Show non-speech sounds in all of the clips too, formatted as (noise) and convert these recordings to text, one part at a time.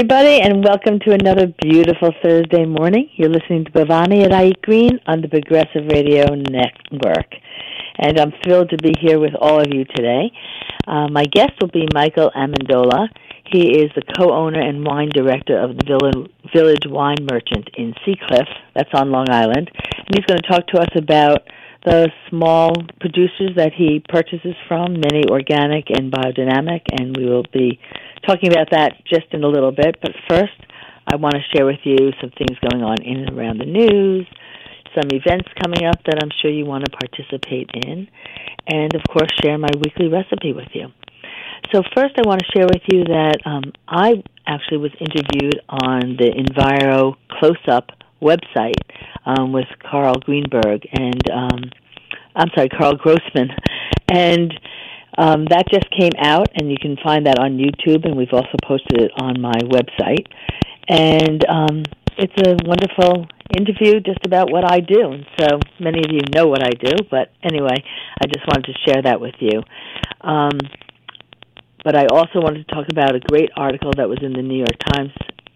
Everybody, and welcome to another beautiful Thursday morning. You're listening to Bhavani at iEat Green on the Progressive Radio Network. And I'm thrilled to be here with all of you today. Uh, my guest will be Michael Amendola. He is the co-owner and wine director of the Village Wine Merchant in Sea Cliff, that's on Long Island. And he's going to talk to us about the small producers that he purchases from, many organic and biodynamic, and we will be talking about that just in a little bit. But first, I want to share with you some things going on in and around the news, some events coming up that I'm sure you want to participate in, and of course, share my weekly recipe with you. So, first, I want to share with you that um, I actually was interviewed on the Enviro Close Up website um, with Carl Greenberg and um, I'm sorry, Karl Grossman, and um, that just came out, and you can find that on YouTube, and we've also posted it on my website. And um, it's a wonderful interview just about what I do. And so many of you know what I do, but anyway, I just wanted to share that with you. Um, but I also wanted to talk about a great article that was in the New York Times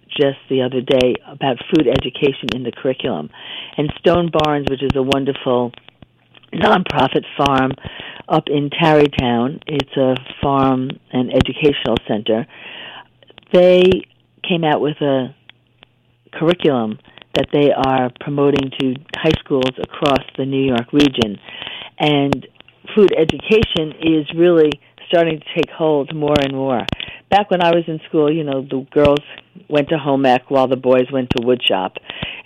just the other day about food education in the curriculum. And Stone Barns, which is a wonderful nonprofit farm up in Tarrytown, it's a farm and educational center. They came out with a curriculum that they are promoting to high schools across the New York region. And food education is really starting to take hold more and more. Back when I was in school, you know, the girls went to home ec while the boys went to woodshop,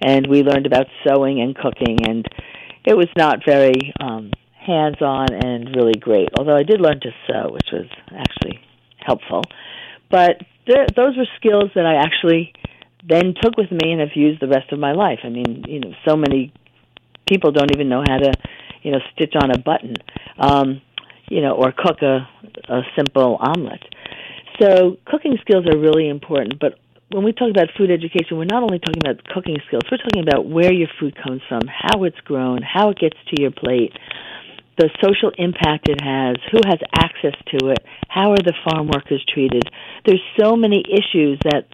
and we learned about sewing and cooking, and it was not very um, hands-on and really great. Although I did learn to sew, which was actually helpful. But there, those were skills that I actually then took with me and have used the rest of my life. I mean, you know, so many people don't even know how to, you know, stitch on a button, um, you know, or cook a, a simple omelet. So cooking skills are really important, but when we talk about food education, we're not only talking about cooking skills, we're talking about where your food comes from, how it's grown, how it gets to your plate, the social impact it has, who has access to it, how are the farm workers treated. There's so many issues that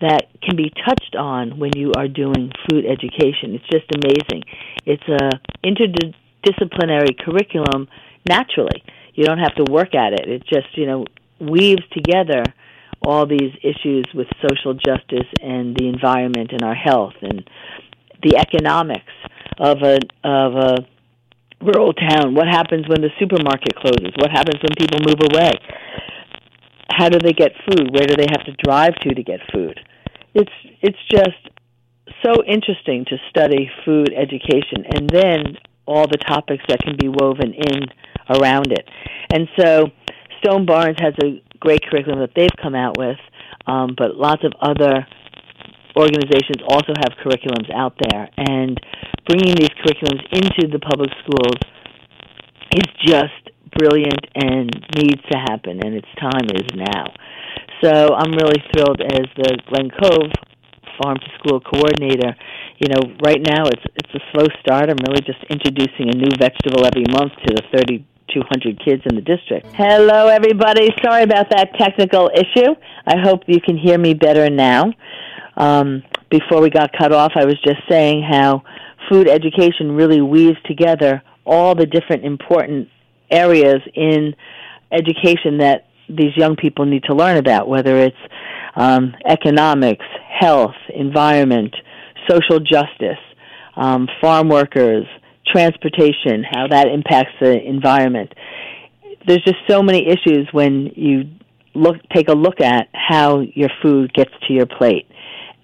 that can be touched on when you are doing food education. It's just amazing. It's a interdisciplinary curriculum naturally. You don't have to work at it. It just, you know, weaves together all these issues with social justice and the environment and our health and the economics of a of a rural town. What happens when the supermarket closes? What happens when people move away? How do they get food? Where do they have to drive to to get food? It's it's just so interesting to study food education and then all the topics that can be woven in around it. And so Stone Barns has a great curriculum that they've come out with, um, but lots of other organizations also have curriculums out there. And bringing these curriculums into the public schools is just brilliant and needs to happen, and its time is now. So I'm really thrilled as the Glen Cove Farm to School coordinator. You know, right now it's it's a slow start. I'm really just introducing a new vegetable every month to the 30 200 kids in the district. Hello, everybody. Sorry about that technical issue. I hope you can hear me better now. Um, before we got cut off, I was just saying how food education really weaves together all the different important areas in education that these young people need to learn about, whether it's um, economics, health, environment, social justice, um, farm workers, transportation, how that impacts the environment. There's just so many issues when you look take a look at how your food gets to your plate.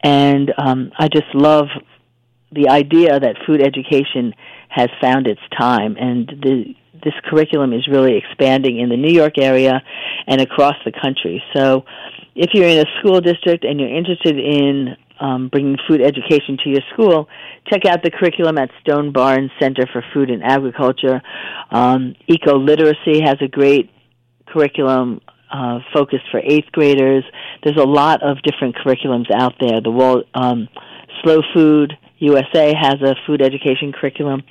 And um, I just love the idea that food education has found its time, and the, this curriculum is really expanding in the New York area and across the country. So, if you're in a school district and you're interested in um, bringing food education to your school, check out the curriculum at Stone Barns Center for Food and Agriculture. Um, Ecoliteracy has a great curriculum uh, focused for eighth graders. There's a lot of different curriculums out there. The Wall, um, Slow Food USA has a food education curriculum.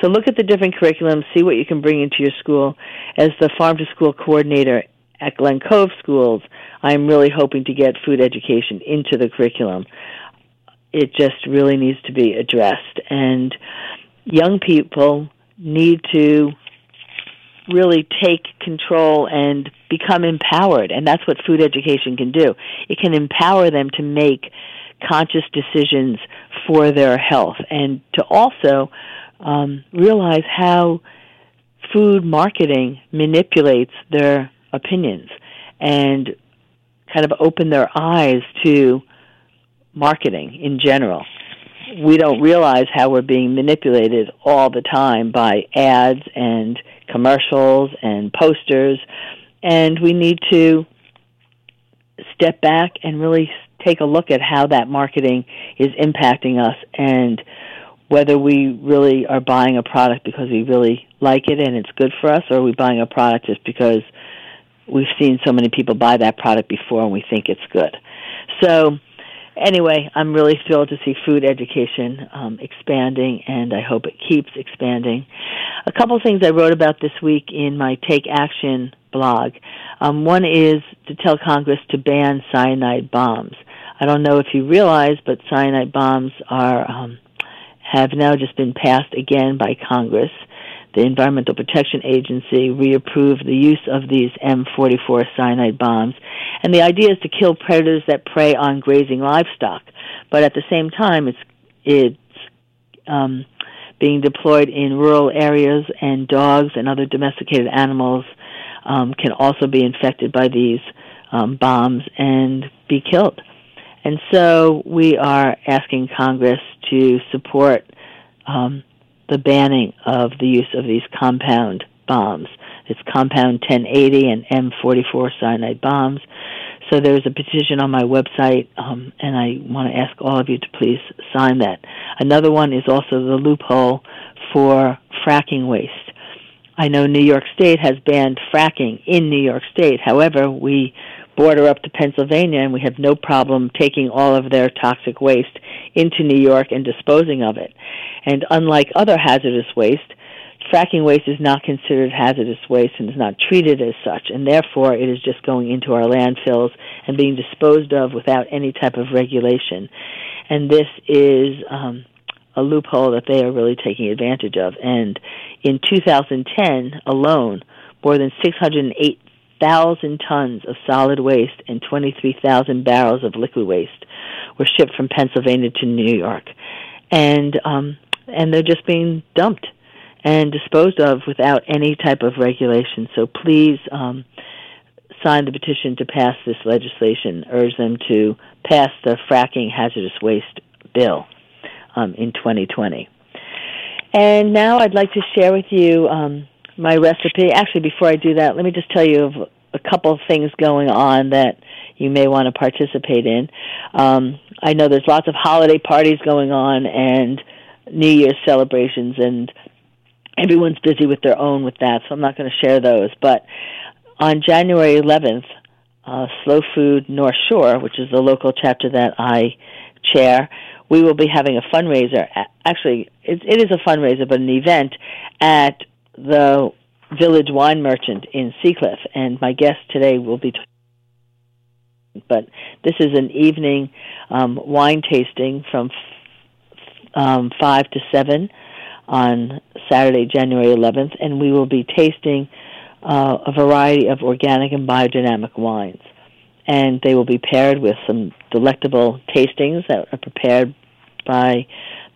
So look at the different curriculums, see what you can bring into your school. As the farm to school coordinator at Glen Cove Schools, I'm really hoping to get food education into the curriculum. It just really needs to be addressed. And young people need to really take control and become empowered. And that's what food education can do. It can empower them to make conscious decisions for their health and to also um, realize how food marketing manipulates their opinions and kind of open their eyes to marketing in general. We don't realize how we're being manipulated all the time by ads and commercials and posters, and we need to step back and really take a look at how that marketing is impacting us and whether we really are buying a product because we really like it and it's good for us, or are we buying a product just because we've seen so many people buy that product before and we think it's good. So, anyway, I'm really thrilled to see food education um, expanding, and I hope it keeps expanding. A couple things I wrote about this week in my Take Action blog. Um, one is to tell Congress to ban cyanide bombs. I don't know if you realize, but cyanide bombs are um, have now just been passed again by Congress. The Environmental Protection Agency reapproved the use of these M44 cyanide bombs. And the idea is to kill predators that prey on grazing livestock. But at the same time, it's, it's um, being deployed in rural areas, and dogs and other domesticated animals um, can also be infected by these um, bombs and be killed. And so we are asking Congress to support um, the banning of the use of these compound bombs. It's compound 1080 and M44 cyanide bombs. So there's a petition on my website, um, and I want to ask all of you to please sign that. Another one is also the loophole for fracking waste. I know New York State has banned fracking in New York State. However, we border up to Pennsylvania, and we have no problem taking all of their toxic waste into New York and disposing of it. And unlike other hazardous waste, fracking waste is not considered hazardous waste and is not treated as such, and therefore it is just going into our landfills and being disposed of without any type of regulation. And this is um, a loophole that they are really taking advantage of. And in 2010 alone, more than 608 thousand tons of solid waste and 23,000 barrels of liquid waste were shipped from Pennsylvania to New York, and um, and they're just being dumped and disposed of without any type of regulation. So please um, sign the petition to pass this legislation. Urge them to pass the fracking hazardous waste bill um, in 2020. And now I'd like to share with you um, my recipe. Actually, before I do that, let me just tell you of a couple of things going on that you may want to participate in. Um, I know there's lots of holiday parties going on and New Year's celebrations, and everyone's busy with their own with that, so I'm not going to share those. But on January 11th, uh, Slow Food North Shore, which is the local chapter that I chair, we will be having a fundraiser. Actually, it, it is a fundraiser, but an event at the Village Wine Merchant in Sea Cliff, and my guest today will be. T- but this is an evening um, wine tasting from f- um, five to seven on Saturday, January 11th, and we will be tasting uh, a variety of organic and biodynamic wines. And they will be paired with some delectable tastings that are prepared by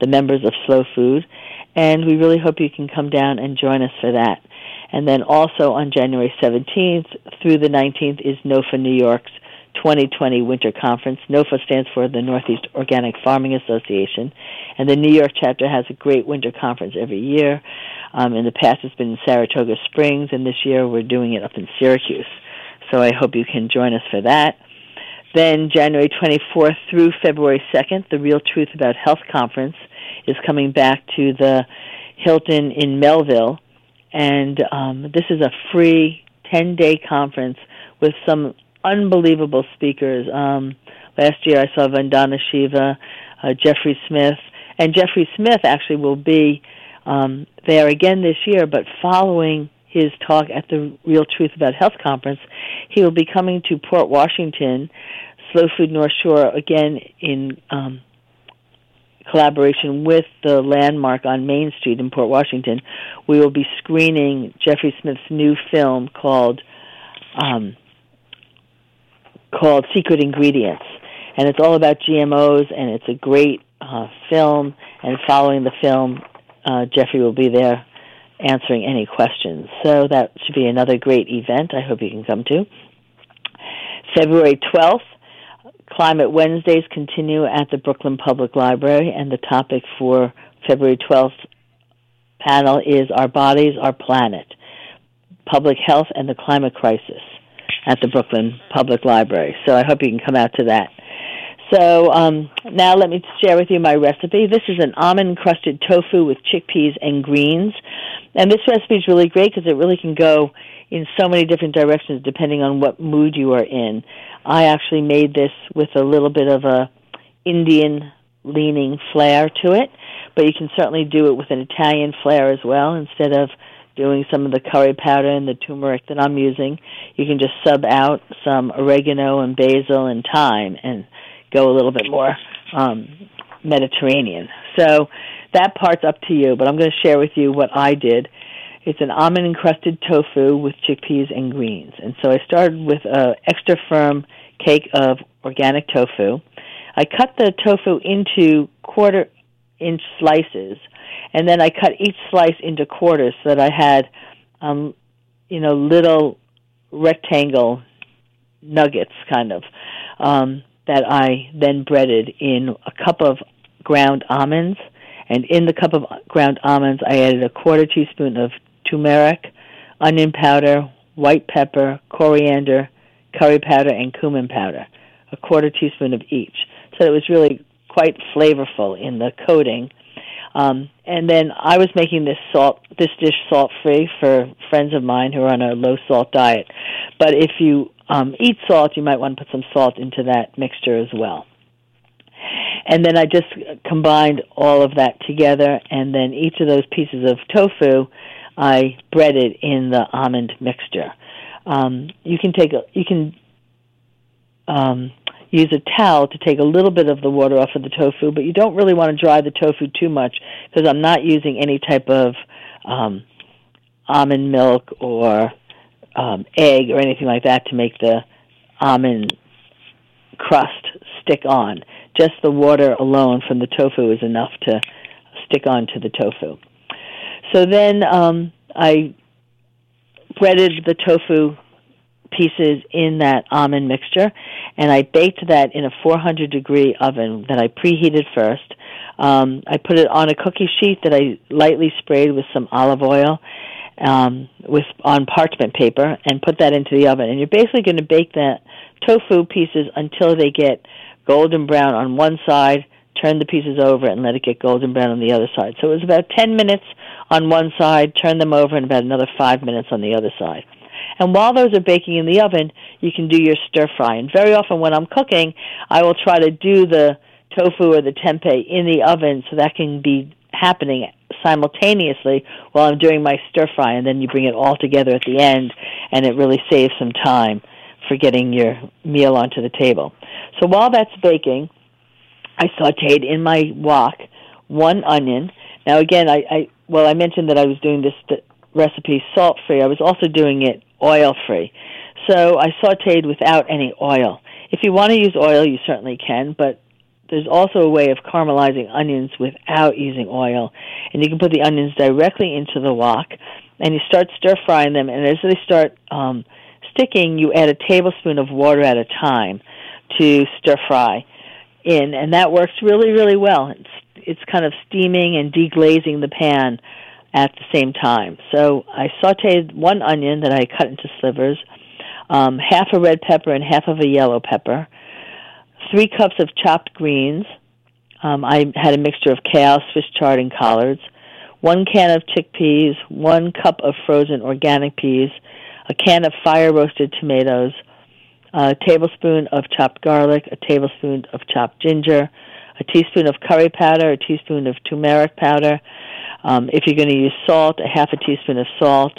the members of Slow Food. And we really hope you can come down and join us for that. And then also on January 17th through the 19th is NOFA New York's 2020 Winter Conference. NOFA stands for the Northeast Organic Farming Association, and the New York chapter has a great winter conference every year. Um, in the past, it's been in Saratoga Springs, and this year we're doing it up in Syracuse. So I hope you can join us for that. Then January 24th through February 2nd, the Real Truth About Health Conference is coming back to the Hilton in Melville and um, this is a free 10 day conference with some unbelievable speakers. Um, last year I saw Vandana Shiva, uh, Jeffrey Smith, and Jeffrey Smith actually will be um, there again this year, but following his talk at the Real Truth About Health conference, he will be coming to Port Washington, Slow Food North Shore, again in um, collaboration with the Landmark on Main Street in Port Washington. We will be screening Jeffrey Smith's new film called um, called Secret Ingredients, and it's all about GMOs, and it's a great uh, film. And following the film, uh, Jeffrey will be there answering any questions. So that should be another great event. I hope you can come to. February 12th, Climate Wednesdays continue at the Brooklyn Public Library, and the topic for February 12th panel is Our Bodies, Our Planet Public Health and the Climate Crisis at the Brooklyn Public Library. So I hope you can come out to that. So um, now let me share with you my recipe. This is an almond crusted tofu with chickpeas and greens. And this recipe is really great because it really can go in so many different directions depending on what mood you are in. I actually made this with a little bit of a Indian leaning flair to it, but you can certainly do it with an Italian flair as well instead of doing some of the curry powder and the turmeric that I'm using. You can just sub out some oregano and basil and thyme and go a little bit more um, Mediterranean. So that part's up to you, but I'm going to share with you what I did. It's an almond encrusted tofu with chickpeas and greens. And so I started with a extra firm cake of organic tofu. I cut the tofu into quarter inch slices, and then I cut each slice into quarters so that I had, um, you know, little rectangle nuggets, kind of. Um, that I then breaded in a cup of ground almonds. And in the cup of ground almonds, I added a quarter teaspoon of turmeric, onion powder, white pepper, coriander, curry powder, and cumin powder, a quarter teaspoon of each. So it was really quite flavorful in the coating. Um, and then I was making this salt, this dish salt free for friends of mine who are on a low salt diet. But if you um, eat salt, you might want to put some salt into that mixture as well. And then I just combined all of that together, and then each of those pieces of tofu I breaded in the almond mixture. Um, you can take a, you can um, use a towel to take a little bit of the water off of the tofu, but you don't really want to dry the tofu too much because I'm not using any type of um, almond milk or um, egg or anything like that to make the almond crust stick on. Just the water alone from the tofu is enough to stick on to the tofu. So then um, I breaded the tofu pieces in that almond mixture, and I baked that in a 400 degree oven that I preheated first. Um, I put it on a cookie sheet that I lightly sprayed with some olive oil, um, with on parchment paper and put that into the oven. And you're basically going to bake the tofu pieces until they get golden brown on one side. Turn the pieces over and let it get golden brown on the other side. So it was about 10 minutes on one side, turn them over, and about another five minutes on the other side. And while those are baking in the oven, you can do your stir fry. And very often when I'm cooking, I will try to do the tofu or the tempeh in the oven so that can be happening simultaneously while I'm doing my stir fry, and then you bring it all together at the end, and it really saves some time for getting your meal onto the table. So while that's baking, I sauteed in my wok one onion. Now again, I, I well, I mentioned that I was doing this recipe salt free. I was also doing it oil free. So I sauteed without any oil. If you want to use oil, you certainly can, but there's also a way of caramelizing onions without using oil. And you can put the onions directly into the wok and you start stir frying them. And as they start um, sticking, you add a tablespoon of water at a time to stir fry in. And that works really, really well. It's, it's kind of steaming and deglazing the pan at the same time. So I sauteed one onion that I cut into slivers, um, half a red pepper and half of a yellow pepper three cups of chopped greens. Um, I had a mixture of kale, Swiss chard, and collards. One can of chickpeas, one cup of frozen organic peas, a can of fire roasted tomatoes, a tablespoon of chopped garlic, a tablespoon of chopped ginger, a teaspoon of curry powder, a teaspoon of turmeric powder. Um, if you're going to use salt, a half a teaspoon of salt,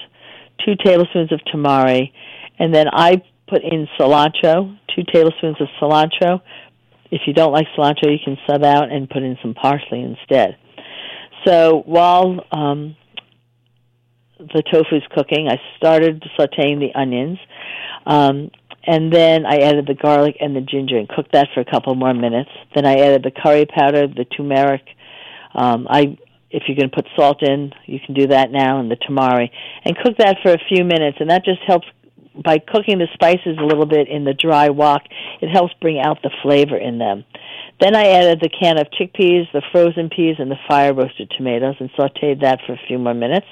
two tablespoons of tamari, and then I put in cilantro, two tablespoons of cilantro. If you don't like cilantro, you can sub out and put in some parsley instead. So while um, the tofu's cooking, I started sautéing the onions. Um, and then I added the garlic and the ginger and cooked that for a couple more minutes. Then I added the curry powder, the turmeric. Um, I, if you're going to put salt in, you can do that now, and the tamari, and cook that for a few minutes. And that just helps by cooking the spices a little bit in the dry wok. It helps bring out the flavor in them. Then I added the can of chickpeas, the frozen peas, and the fire roasted tomatoes, and sautéed that for a few more minutes.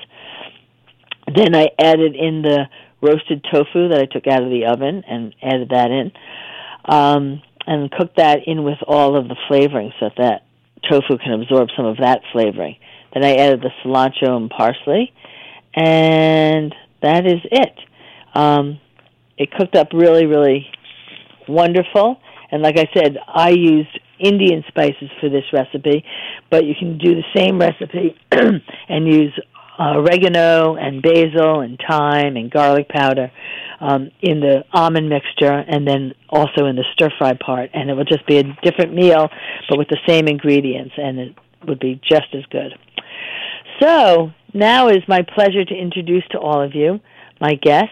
Then I added in the roasted tofu that I took out of the oven and added that in, um, and cooked that in with all of the flavoring so that tofu can absorb some of that flavoring. Then I added the cilantro and parsley, and that is it. Um, it cooked up really, really wonderful. And like I said, I used Indian spices for this recipe, but you can do the same recipe (clears throat) and use uh, oregano and basil and thyme and garlic powder um, in the almond mixture and then also in the stir fry part. And it will just be a different meal, but with the same ingredients, and it would be just as good. So now is my pleasure to introduce to all of you my guest,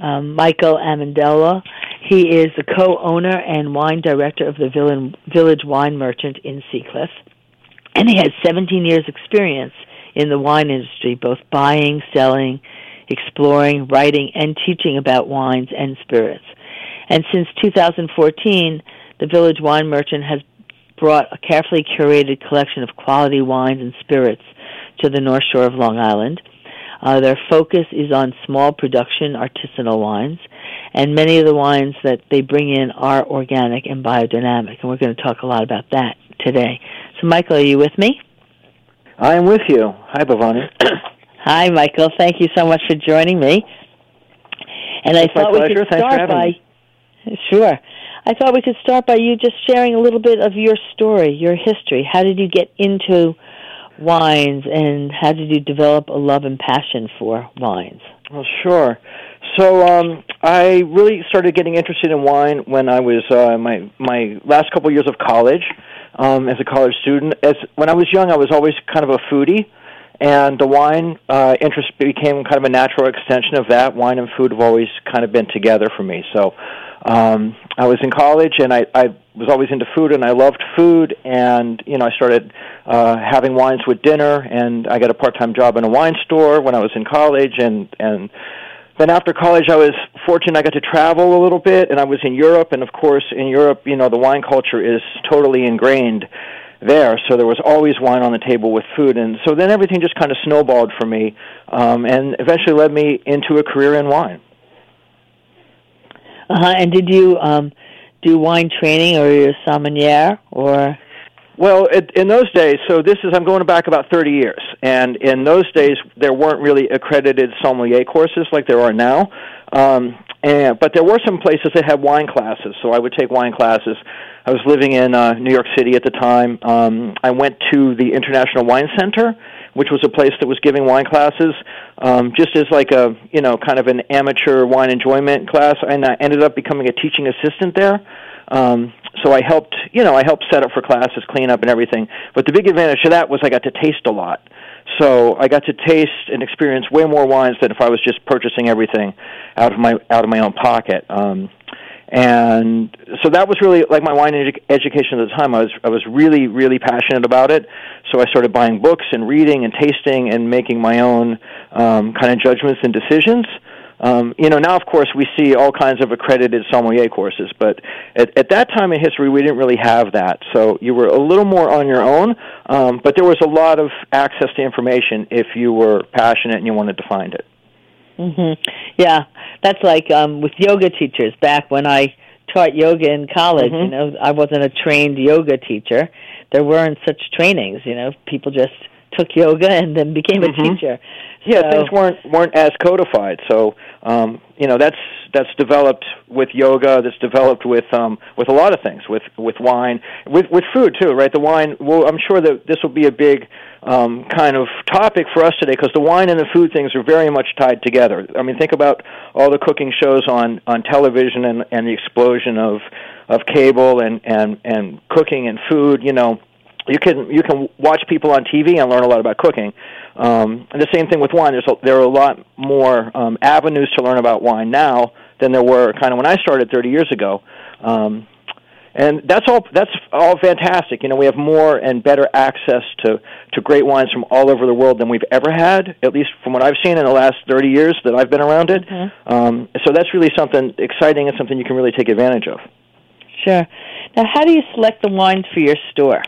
um, Michael Amendola. He is the co-owner and wine director of the Village Wine Merchant in Sea Cliff, and he has 17 years' experience in the wine industry, both buying, selling, exploring, writing, and teaching about wines and spirits. And since 2014, the Village Wine Merchant has brought a carefully curated collection of quality wines and spirits to the North Shore of Long Island. Uh, their focus is on small production artisanal wines, and many of the wines that they bring in are organic and biodynamic, and we're going to talk a lot about that today. So, Michael, are you with me? I am with you. Hi, Bhavani. (clears throat) Hi, Michael. Thank you so much for joining me. And it's I thought we could start by me. sure. I thought we could start by you just sharing a little bit of your story, your history. How did you get into wines, and how did you develop a love and passion for wines? Well, sure. So um, I really started getting interested in wine when I was uh, my my last couple years of college um, as a college student. As when I was young, I was always kind of a foodie, and the wine uh, interest became kind of a natural extension of that. Wine and food have always kind of been together for me. So um, I was in college, and I, I was always into food, and I loved food, and you know I started uh, having wines with dinner, and I got a part-time job in a wine store when I was in college, and and then after college I was fortunate I got to travel a little bit and I was in Europe and of course in Europe, you know, the wine culture is totally ingrained there, so there was always wine on the table with food and so then everything just kind of snowballed for me um and eventually led me into a career in wine. Uh-huh. And did you um do wine training or you a sommelier or well, it, in those days, so this is I'm going back about 30 years, and in those days there weren't really accredited sommelier courses like there are now. Um, and but there were some places that had wine classes, so I would take wine classes. I was living in uh, New York City at the time. Um, I went to the International Wine Center, which was a place that was giving wine classes, um, just as like a you know kind of an amateur wine enjoyment class, and I ended up becoming a teaching assistant there. Um, so I helped, you know, I helped set up for classes, clean up, and everything. But the big advantage of that was I got to taste a lot. So I got to taste and experience way more wines than if I was just purchasing everything out of my out of my own pocket. Um, and so that was really like my wine edu- education at the time. I was I was really really passionate about it. So I started buying books and reading and tasting and making my own um, kind of judgments and decisions. Um, you know, now of course we see all kinds of accredited sommelier courses, but at, at that time in history we didn't really have that. So you were a little more on your own, um, but there was a lot of access to information if you were passionate and you wanted to find it. Mhm. Yeah, that's like um with yoga teachers back when I taught yoga in college, mm-hmm. you know, I wasn't a trained yoga teacher. There weren't such trainings, you know. People just took yoga and then became a Mhm. teacher. Yeah, So- things weren't weren't as codified. So um, you know that's that's developed with yoga. That's developed with um, with a lot of things. With with wine, with with food too, right? The wine. Well, I'm sure that this will be a big um, kind of topic for us today because the wine and the food things are very much tied together. I mean, think about all the cooking shows on on television and and the explosion of of cable and and and cooking and food. You know you can you can watch people on TV and learn a lot about cooking. Um, and the same thing with wine. There's a, there are a lot more um, avenues to learn about wine now than there were kind of when I started 30 years ago. Um, and that's all that's all fantastic. You know, we have more and better access to to great wines from all over the world than we've ever had, at least from what I've seen in the last 30 years that I've been around it. Mhm. Um, so that's really something exciting and something you can really take advantage of. Sure. Now, how do you select the wines for your store?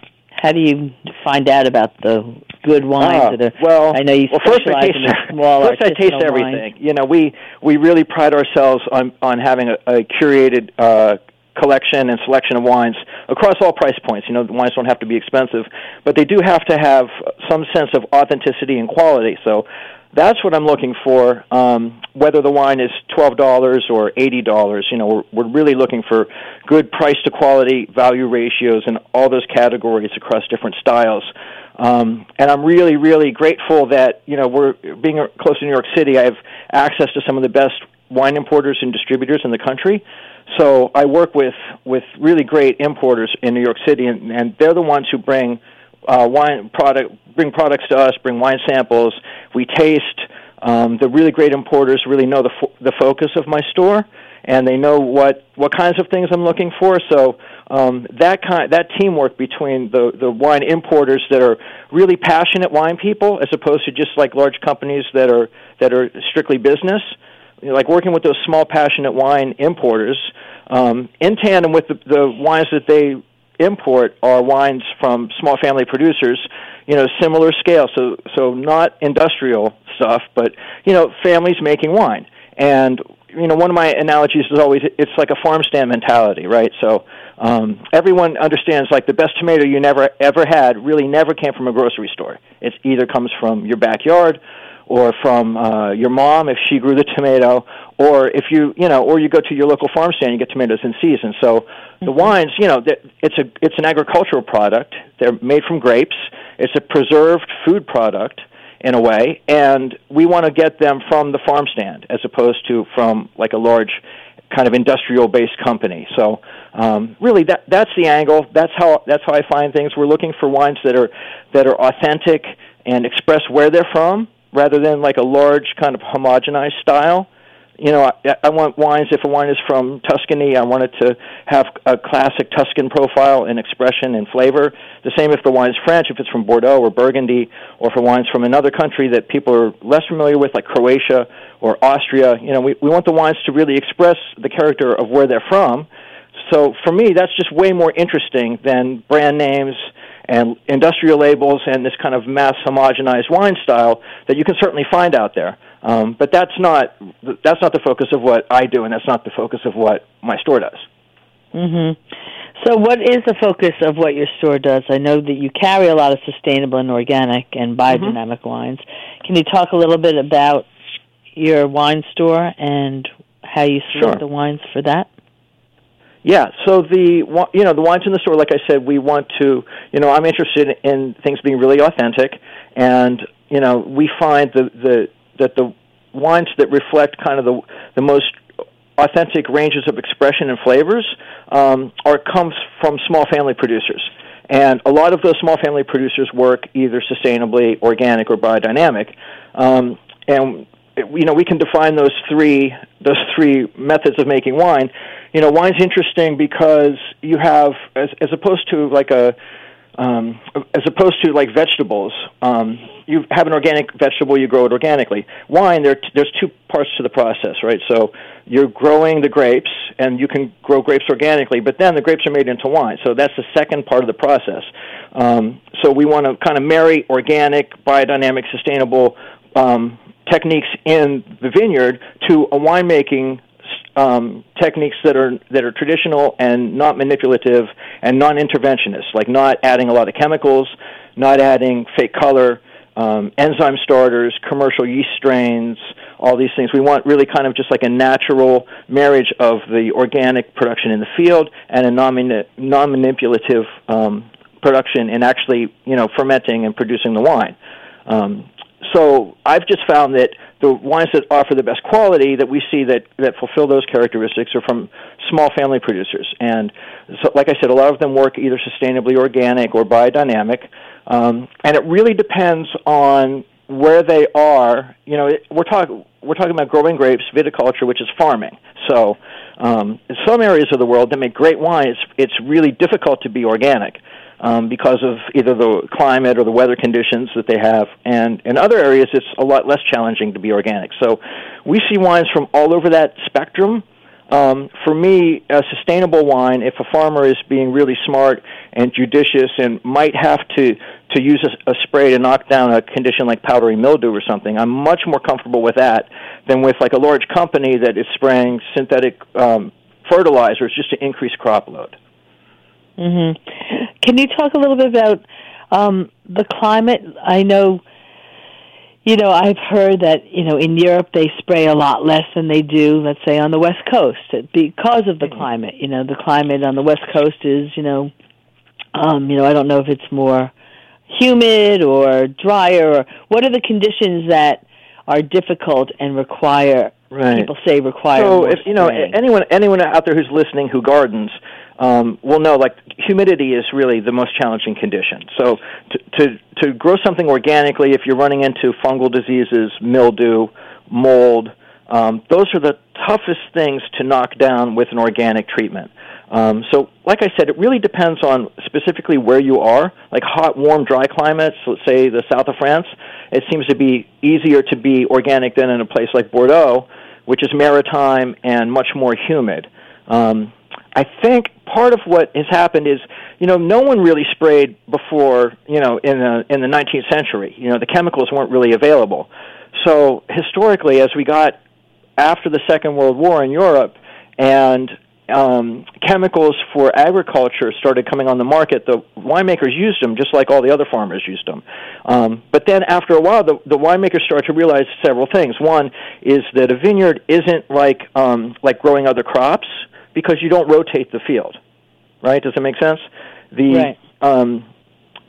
How do you find out about the good wines that are? well, I know you well, first I taste (laughs) first I taste everything. You know, we we really pride ourselves on on having a, a curated uh, collection and selection of wines across all price points. You know, the wines don't have to be expensive, but they do have to have some sense of authenticity and quality. So. That's what I'm looking for. Um, whether the wine is twelve dollars or eighty dollars, you know, we're, we're really looking for good price to quality value ratios in all those categories across different styles. Um, and I'm really, really grateful that you know we're being close to New York City. I have access to some of the best wine importers and distributors in the country. So I work with with really great importers in New York City, and, and they're the ones who bring uh, wine product, bring products to us, bring wine samples. We taste. Um, the really great importers really know the fo- the focus of my store, and they know what what kinds of things I'm looking for. So um, that kind that teamwork between the the wine importers that are really passionate wine people, as opposed to just like large companies that are that are strictly business. You know, like working with those small passionate wine importers, um, in tandem with the, the wines that they import are wines from small family producers, you know, similar scale. So so not industrial stuff, but you know, families making wine. And you know, one of my analogies is always it's like a farm stand mentality, right? So um, everyone understands like the best tomato you never ever had really never came from a grocery store. It either comes from your backyard or from uh, your mom if she grew the tomato, or if you you know, or you go to your local farm stand and get tomatoes in season. So the wines, you know, it's a it's an agricultural product. They're made from grapes. It's a preserved food product in a way, and we want to get them from the farm stand as opposed to from like a large kind of industrial based company. So um, really, that that's the angle. That's how that's how I find things. We're looking for wines that are that are authentic and express where they're from, rather than like a large kind of homogenized style. You know, I, I want wines. If a wine is from Tuscany, I want it to have a classic Tuscan profile and expression and flavor. The same if the wine is French, if it's from Bordeaux or Burgundy, or if a wine's from another country that people are less familiar with, like Croatia or Austria. You know, we, we want the wines to really express the character of where they're from. So for me, that's just way more interesting than brand names and industrial labels and this kind of mass homogenized wine style that you can certainly find out there. Um, but that's not that's not the focus of what I do, and that's not the focus of what my store does. Mhm. So, what is the focus of what your store does? I know that you carry a lot of sustainable and organic and biodynamic wines. Can you talk a little bit about your wine store and how you select Sure. the wines for that? Yeah, so the you know the wines in the store, like I said, we want to you know I'm interested in things being really authentic, and you know we find the the that the wines that reflect kind of the the most authentic ranges of expression and flavors um, are comes from small family producers. And a lot of those small family producers work either sustainably, organic, or biodynamic. Um, and you know we can define those three those three methods of making wine. You know, wine's interesting because you have as as opposed to like a um, as opposed to like vegetables, um, you have an organic vegetable, you grow it organically. Wine, there, there's two parts to the process, right? So you're growing the grapes, and you can grow grapes organically, but then the grapes are made into wine. So that's the second part of the process. Um, so we want to kind of marry organic, biodynamic, sustainable um, techniques in the vineyard to a winemaking um, techniques that are that are traditional and not manipulative and non-interventionist, like not adding a lot of chemicals, not adding fake color, um, enzyme starters, commercial yeast strains, all these things. We want really kind of just like a natural marriage of the organic production in the field and a non manipulative um, production in actually, you know, fermenting and producing the wine. Um, so I've just found that the wines that offer the best quality that we see that, that fulfill those characteristics are from small family producers. And so, like I said, a lot of them work either sustainably organic or biodynamic. Um, and it really depends on where they are. You know, it, we're talking we're talking about growing grapes, viticulture, which is farming. So, um, in some areas of the world that make great wine, it's it's really difficult to be organic um, because of either the climate or the weather conditions that they have. And in other areas, it's a lot less challenging to be organic. So, we see wines from all over that spectrum. Um, for me, a sustainable wine, if a farmer is being really smart and judicious and might have to to use a, a spray to knock down a condition like powdery mildew or something, I'm much more comfortable with that than with like a large company that is spraying synthetic um, fertilizers just to increase crop load. Mm-hmm. Can you talk a little bit about um, the climate? I know you know, I've heard that, you know, in Europe they spray a lot less than they do, let's say, on the West Coast because of the mm-hmm. climate. You know, the climate on the West Coast is, you know, um, you know, I don't know if it's more humid or drier or what are the conditions that are difficult and require right. people say require so if you know anyone anyone out there who's listening who gardens um, will know like humidity is really the most challenging condition. So to, to to grow something organically, if you're running into fungal diseases, mildew, mold, um, those are the toughest things to knock down with an organic treatment. Um, so, like I said, it really depends on specifically where you are. Like hot, warm, dry climates, let's say the south of France, it seems to be easier to be organic than in a place like Bordeaux, which is maritime and much more humid. Um, I think part of what has happened is, you know, no one really sprayed before, you know, in the in the 19th century. You know, the chemicals weren't really available. So historically, as we got after the Second World War in Europe, and um, chemicals for agriculture started coming on the market, the winemakers used them just like all the other farmers used them. Um, but then after a while, the, the winemakers started to realize several things. One is that a vineyard isn't like um, like growing other crops because you don't rotate the field. Right? Does that make sense? The right. um,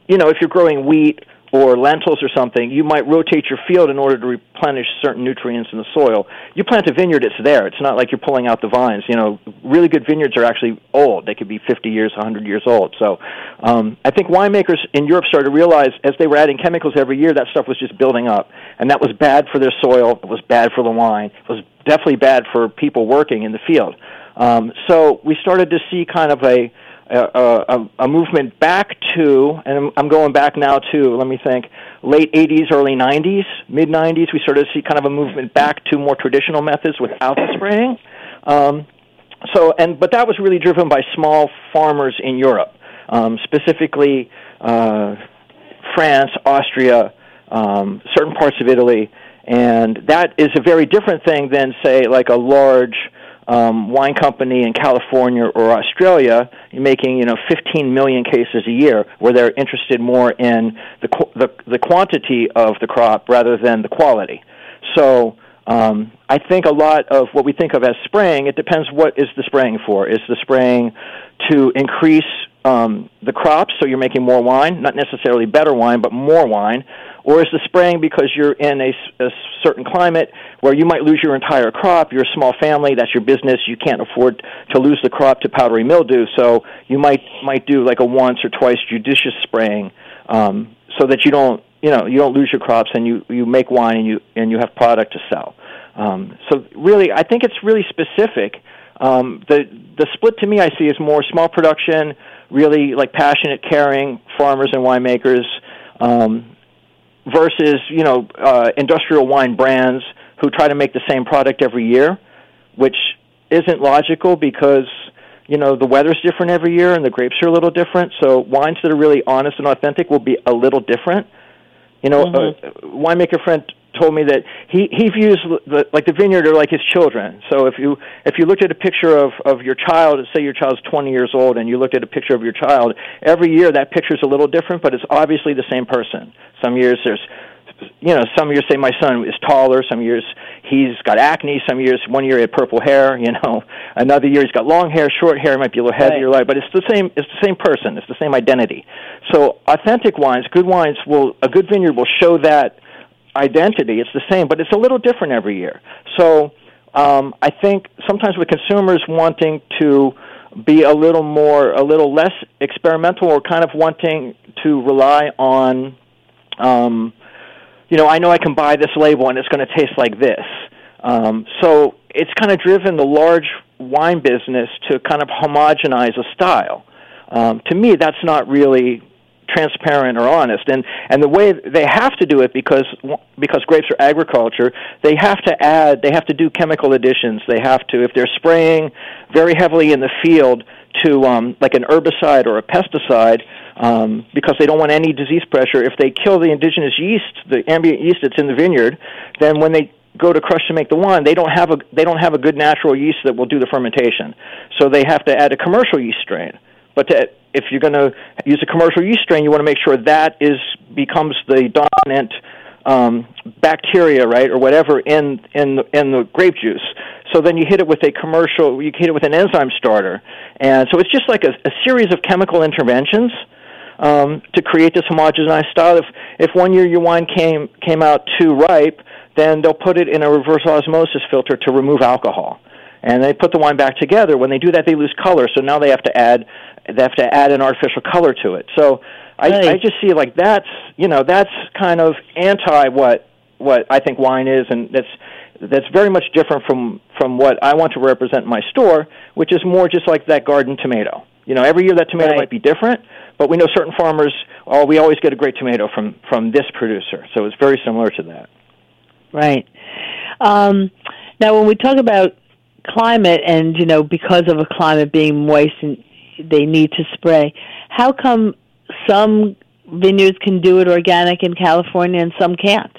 you know, if you're growing wheat or lentils or something, you might rotate your field in order to replenish certain nutrients in the soil. You plant a vineyard, it's there. It's not like you're pulling out the vines. You know, really good vineyards are actually old. They could be 50 years, 100 years old. So um, I think winemakers in Europe started to realize as they were adding chemicals every year, that stuff was just building up. And that was bad for their soil. It was bad for the wine. It was definitely bad for people working in the field. Um, so we started to see kind of a a, a, movement back to, and I'm, I'm going back now to, let me think, late 80s, early 90s, mid 90s. We started to see kind of a movement back to more traditional methods without the spraying. Um, so, and but that was really driven by small farmers in Europe, um, specifically uh, France, Austria, um, certain parts of Italy, and that is a very different thing than, say, like a large um, wine company in California or Australia making you know 15 million cases a year, where they're interested more in the qu- the, the quantity of the crop rather than the quality. So um, I think a lot of what we think of as spraying, it depends what is the spraying for. Is the spraying to increase um, the crops, so you're making more wine, not necessarily better wine, but more wine, or is the spraying because you're in a, a certain climate where you might lose your entire crop? You're a small family, that's your business. You can't afford to lose the crop to powdery mildew, so you might might do like a once or twice judicious spraying, um, so that you don't you know you don't lose your crops and you you make wine and you and you have product to sell. Um, so really, I think it's really specific. Um, the the split to me I see is more small production, really like passionate, caring farmers and winemakers. Um, versus you know uh, industrial wine brands who try to make the same product every year, which isn't logical because you know the weather's different every year and the grapes are a little different. So wines that are really honest and authentic will be a little different. You know, mm-hmm. a winemaker friend told me that he he views the, like the vineyard are like his children. So if you if you looked at a picture of of your child, say your child's 20 years old, and you looked at a picture of your child, every year that picture's a little different, but it's obviously the same person. Some years there's you know, some years say my son is taller, some years he's got acne, some years one year he had purple hair, (laughs) you know, another year he's got long hair, short hair, might be a little heavier, right. but it's the same. It's the same person. It's the same identity. So authentic wines, good wines will a good vineyard will show that identity. It's the same, but it's a little different every year. So um, I think sometimes with consumers wanting to be a little more, a little less experimental, or kind of wanting to rely on, um, you know, I know I can buy this label and it's going to taste like this. Um, so it's kind of driven the large wine business to kind of homogenize a style. Um, to me, that's not really transparent or honest and and the way they have to do it because because grapes are agriculture they have to add they have to do chemical additions they have to if they're spraying very heavily in the field to um like an herbicide or a pesticide um because they don't want any disease pressure if they kill the indigenous yeast the ambient yeast that's in the vineyard then when they go to crush to make the wine, they don't have a they don't have a good natural yeast that will do the fermentation. So they have to add a commercial yeast strain. But to, if you're going to use a commercial yeast strain, you want to make sure that is becomes the dominant um, bacteria, right, or whatever in in the, in the grape juice. So then you hit it with a commercial, you hit it with an enzyme starter, and so it's just like a, a series of chemical interventions um, to create this homogenized style. If if one year your wine came came out too ripe, then they'll put it in a reverse osmosis filter to remove alcohol and they put the wine back together. When they do that, they lose color. So now they have to add they have to add an artificial color to it. So I, right. I just see like that's you know that's kind of anti what what I think wine is, and that's that's very much different from from what I want to represent in my store, which is more just like that garden tomato. You know, every year that tomato right. might be different, but we know certain farmers. Oh, we always get a great tomato from from this producer, so it's very similar to that. Right. Um, now, when we talk about climate and you know because of a climate being moist and they need to spray. How come some vineyards can do it organic in california and some can't?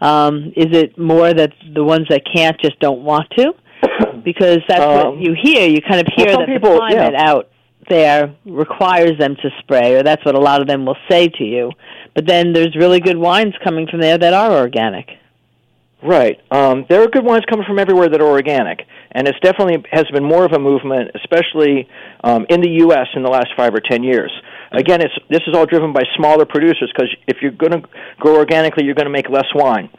Um is it more that the ones that can't just don't want to? (coughs) Because that's um, what you hear. You kind of hear well, that people, the climate yeah. out there requires them to spray or that's what a lot of them will say to you. But then there's really good wines coming from there that are organic. Right. Um, there are good wines coming from everywhere that are organic, and it's definitely has been more of a movement, especially um, in the U.S. in the last five or ten years. Again, it's this is all driven by smaller producers because if you're going to grow organically, you're going to make less wine.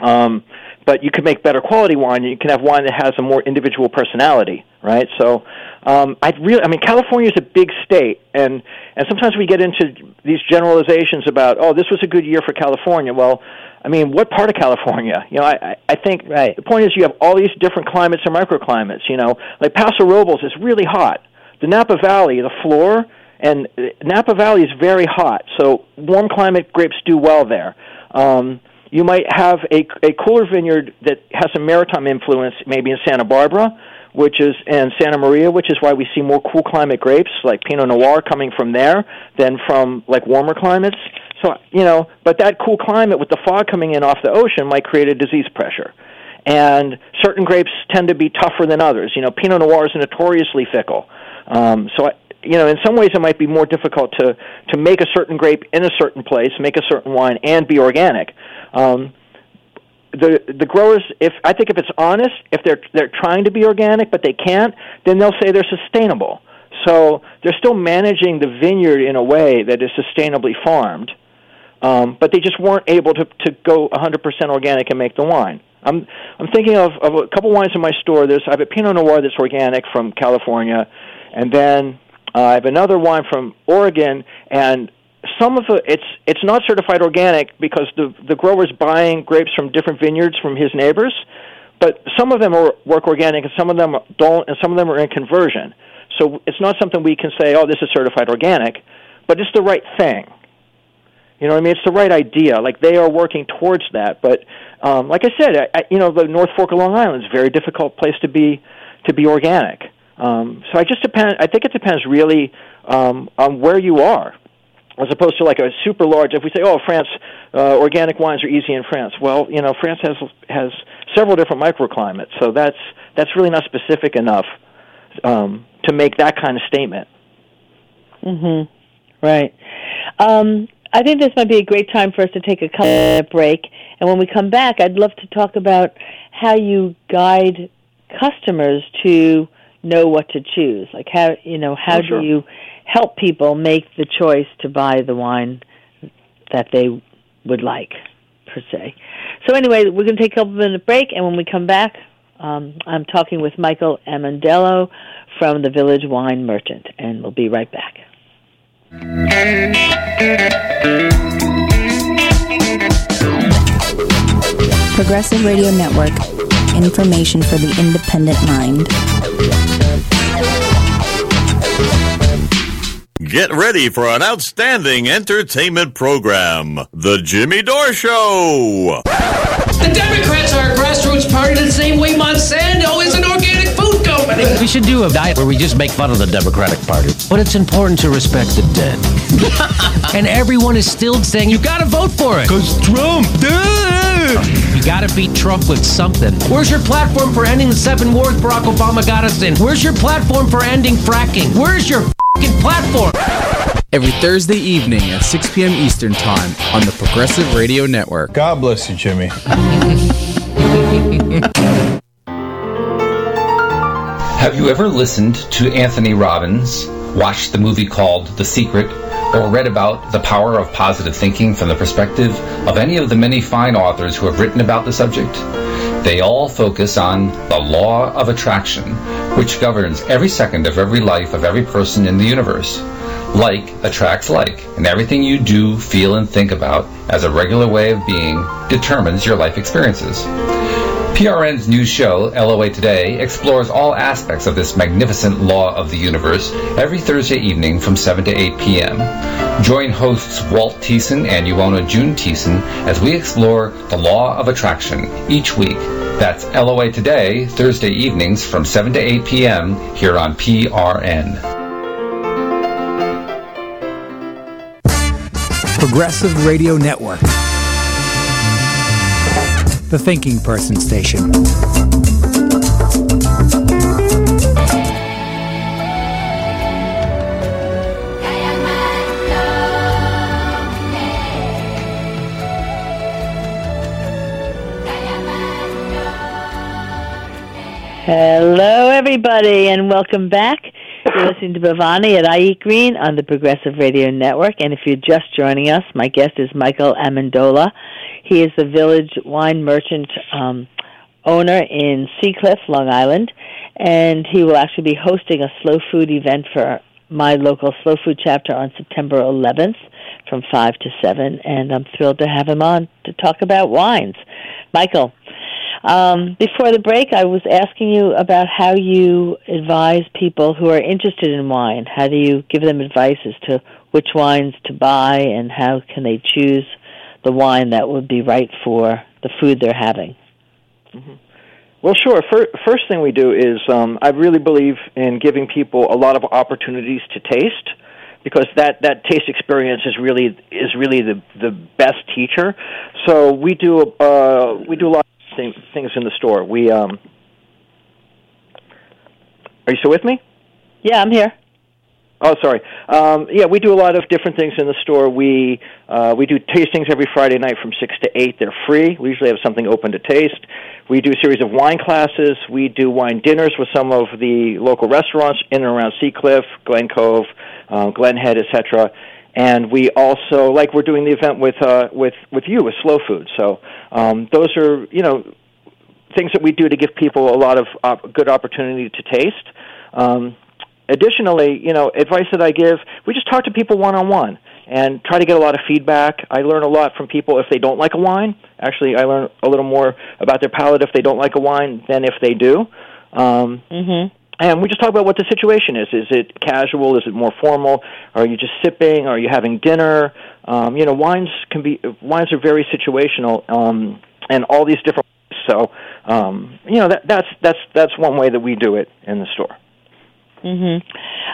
Um, but you can make better quality wine. You can have wine that has a more individual personality, right? So, um, I really, I mean, California is a big state, and and sometimes we get into these generalizations about, oh, this was a good year for California. Well, I mean, what part of California? You know, I I think right. the point is you have all these different climates and microclimates. You know, like Paso Robles is really hot. The Napa Valley, the floor, and Napa Valley is very hot. So warm climate grapes do well there. Um, you might have a, a cooler vineyard that has a maritime influence, maybe in Santa Barbara, which is and Santa Maria, which is why we see more cool climate grapes like Pinot Noir coming from there than from like warmer climates. So you know, but that cool climate with the fog coming in off the ocean might create a disease pressure. And certain grapes tend to be tougher than others. You know, Pinot Noir is notoriously fickle. Um, so I, you know, in some ways it might be more difficult to to make a certain grape in a certain place, make a certain wine, and be organic. Um, the the growers, if I think if it's honest, if they're they're trying to be organic but they can't, then they'll say they're sustainable. So they're still managing the vineyard in a way that is sustainably farmed, um, but they just weren't able to to go 100% organic and make the wine. I'm I'm thinking of, of a couple wines in my store. There's I have a Pinot Noir that's organic from California, and then uh, I have another wine from Oregon, and some of the it's it's not certified organic because the the grower's buying grapes from different vineyards from his neighbors, but some of them are work organic and some of them don't, and some of them are in conversion. So it's not something we can say, oh, this is certified organic, but it's the right thing. You know what I mean? It's the right idea. Like they are working towards that. But um, like I said, I, I, you know, the North Fork of Long Island is a very difficult place to be to be organic. Um, so I just depend. I think it depends really um, on where you are, as opposed to like a super large. If we say, oh, France, uh, organic wines are easy in France. Well, you know, France has has several different microclimates, so that's that's really not specific enough um, to make that kind of statement. Mhm. Right. Um, I think this might be a great time for us to take a couple minute break. And when we come back, I'd love to talk about how you guide customers to know what to choose. Like how you know how oh, sure. do you help people make the choice to buy the wine that they would like per se. So anyway, we're going to take a couple minute break, and when we come back, um, I'm talking with Michael Amendola from the Village Wine Merchant, and we'll be right back. Progressive Radio Network. Information for the independent mind. Get ready for an outstanding entertainment program. The Jimmy Dore Show. The Democrats are a grassroots party the same way Monsanto is an organic. We should do a diet where we just make fun of the Democratic Party. But it's important to respect the dead. (laughs) and everyone is still saying you gotta vote for it. Cause Trump. You gotta beat Trump with something. Where's your platform for ending the seven wars Barack Obama got us in? Where's your platform for ending fracking? Where's your fing platform? Every Thursday evening at 6 p.m. Eastern Time on the Progressive Radio Network. God bless you, Jimmy. (laughs) Have you ever listened to Anthony Robbins, watched the movie called The Secret, or read about the power of positive thinking from the perspective of any of the many fine authors who have written about the subject? They all focus on the law of attraction, which governs every second of every life of every person in the universe. Like attracts like, and everything you do, feel, and think about as a regular way of being determines your life experiences. PRN's new show, LOA Today, explores all aspects of this magnificent law of the universe every Thursday evening from 7 to 8 p.m. Join hosts Walt Thiessen and Ioana June Thiessen as we explore the law of attraction each week. That's LOA Today, Thursday evenings from 7 to 8 p.m. here on PRN. Progressive Radio Network the Thinking Person Station. Hello, everybody, and welcome back. You're listening to Bhavani at iEat Green on the Progressive Radio Network. And if you're just joining us, my guest is Michael Amendola. He is the Village Wine Merchant um, owner in Sea Cliff, Long Island, and he will actually be hosting a slow food event for my local slow food chapter on September 11th from 5 to 7, and I'm thrilled to have him on to talk about wines. Michael, um, before the break, I was asking you about how you advise people who are interested in wine. How do you give them advice as to which wines to buy and how can they choose the wine that would be right for the food they're having? Mm-hmm. Well, sure. First thing we do is um, I really believe in giving people a lot of opportunities to taste because that, that taste experience is really is really the the best teacher. So we do uh, we do a lot of things in the store. We um, are you still with me? Yeah, I'm here. Oh, sorry. Um, yeah, we do a lot of different things in the store. We uh, we do tastings every Friday night from six to eight. They're free. We usually have something open to taste. We do a series of wine classes. We do wine dinners with some of the local restaurants in and around Sea Cliff, Glen Cove, uh, Glen Head, etc. And we also like we're doing the event with uh, with with you with Slow Food. So um, those are you know things that we do to give people a lot of op- good opportunity to taste. Um, additionally, you know, advice that I give, we just talk to people one on one and try to get a lot of feedback. I learn a lot from people if they don't like a wine. Actually, I learn a little more about their palate if they don't like a wine than if they do. Um, mm-hmm. And we just talk about what the situation is. Is it casual? Is it more formal? Are you just sipping? Are you having dinner? Um, you know, wines can be wines are very situational, um, and all these different. So, um, you know, that, that's that's that's one way that we do it in the store. Mhm.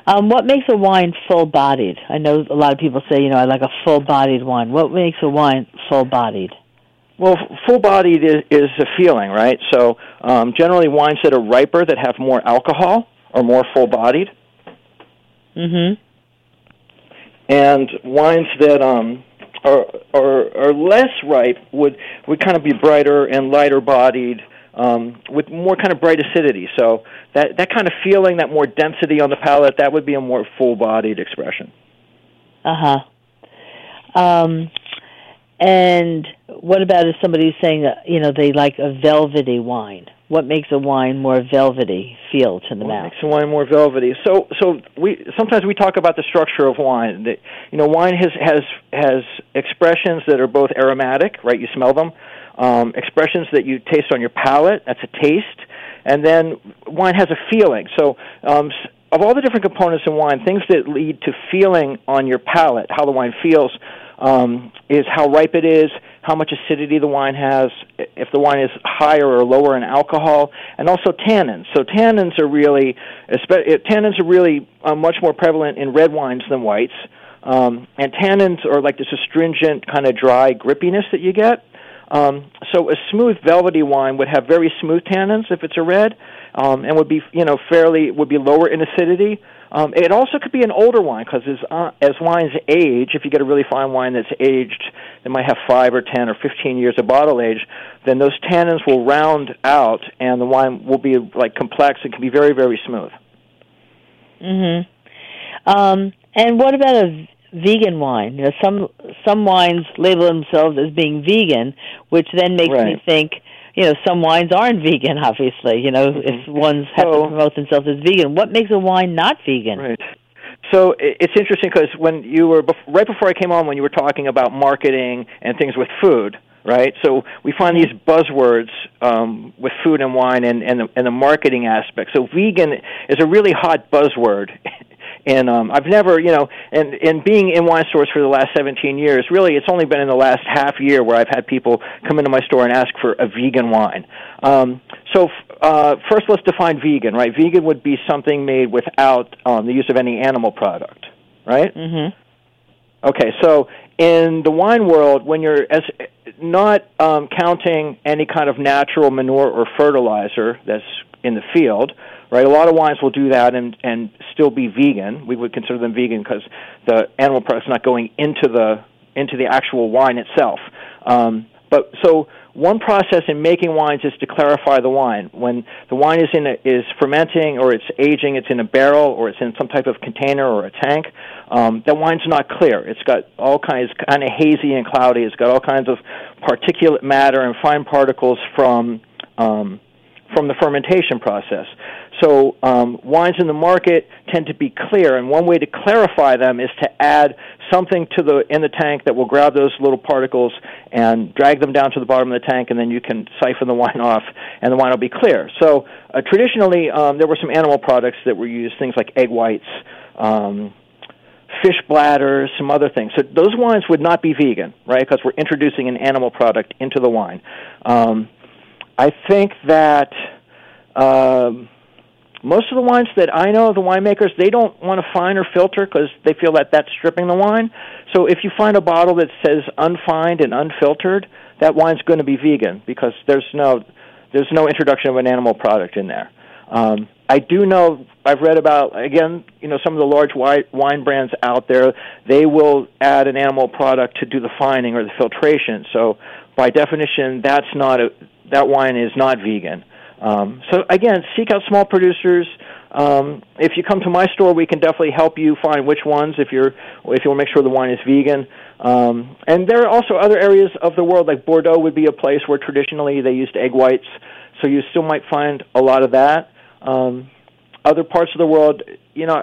Um, what makes a wine full-bodied? I know a lot of people say, you know, I like a full-bodied wine. What makes a wine full-bodied? Well, full-bodied is, is a feeling, right? So, um, generally, wines that are riper that have more alcohol are more full-bodied. Mm-hmm. And wines that um, are, are are less ripe would would kind of be brighter and lighter bodied. Um, with more kind of bright acidity, so that that kind of feeling, that more density on the palate, that would be a more full-bodied expression. Uh huh. Um, and what about if somebody's saying that you know they like a velvety wine? What makes a wine more velvety feel to the What mouth? makes a wine more velvety? So, so we sometimes we talk about the structure of wine. That you know, wine has has has expressions that are both aromatic, right? You smell them. Um, expressions that you taste on your palate. That's a taste. And then wine has a feeling. So, um, s- of all the different components in wine, things that lead to feeling on your palate, how the wine feels, um, is how ripe it is, how much acidity the wine has, if the wine is higher or lower in alcohol, and also tannins. So tannins are really, uh, tannins are really uh, much more prevalent in red wines than whites. Um, and tannins are like this astringent kind of dry grippiness that you get. Um, so a smooth velvety wine would have very smooth tannins if it's a red, um, and would be you know fairly would be lower in acidity. Um, it also could be an older wine because as, uh, as wines age, if you get a really fine wine that's aged, that might have five or ten or fifteen years of bottle age, then those tannins will round out, and the wine will be like complex. It can be very very smooth. Mhm. Um, and what about a vegan wine? You know, some some wines label themselves as being vegan, which then makes me think, you know, some wines aren't vegan. (laughs) Obviously, you know, if ones have to promote themselves as vegan, what makes a wine not vegan? Right. So it's interesting because when you were right before I came on, when you were talking about marketing and things with food, right? So we find these buzzwords um, with food and wine and and the, and the marketing aspect. So vegan is a really hot buzzword. And um, I've never, you know, and and being in wine stores for the last 17 years, really, it's only been in the last half year where I've had people come into my store and ask for a vegan wine. Um, so uh, first, let's define vegan, right? Vegan would be something made without um, the use of any animal product, right? Mhm. Okay, so in the wine world, when you're as not um, counting any kind of natural manure or fertilizer that's in the field, right? A lot of wines will do that and and still be vegan. We would consider them vegan because the animal product's not going into the into the actual wine itself. Um, but so one process in making wines is to clarify the wine. When the wine is in a, is fermenting or it's aging, it's in a barrel or it's in some type of container or a tank. Um, that wine's not clear. It's got all kinds, kind of hazy and cloudy. It's got all kinds of particulate matter and fine particles from um, from the fermentation process. So um, wines in the market tend to be clear, and one way to clarify them is to add something to the in the tank that will grab those little particles and drag them down to the bottom of the tank, and then you can siphon the wine (laughs) off, and the wine will be clear. So uh, traditionally, um, there were some animal products that were used, things like egg whites. Um, fish bladders, some other things. So those wines would not be vegan, right? Because we're introducing an animal product into the wine. Um, I think that um, most of the wines that I know the winemakers, they don't want to fine or filter because they feel that that's stripping the wine. So if you find a bottle that says unfined and unfiltered, that wine's going to be vegan because there's no there's no introduction of an animal product in there. Um, I do know I've read about again, you know, some of the large wi- wine brands out there. They will add an animal product to do the fining or the filtration. So by definition, that's not a that wine is not vegan. Um, so again, seek out small producers. Um, if you come to my store, we can definitely help you find which ones. If you're if you want to make sure the wine is vegan. Um, and there are also other areas of the world, like Bordeaux would be a place where traditionally they used egg whites, so you still might find a lot of that. Um, other parts of the world, you know,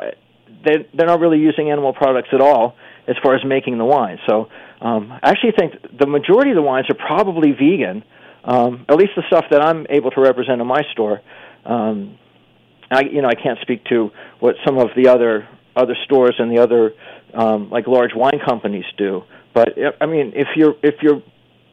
they they're not really using animal products at all as far as making the wine. So um, I actually think the majority of the wines are probably vegan. Um, at least the stuff that I'm able to represent in my store. Um, I, you know, I can't speak to what some of the other other stores and the other um, like large wine companies do. But I mean, if you're if you're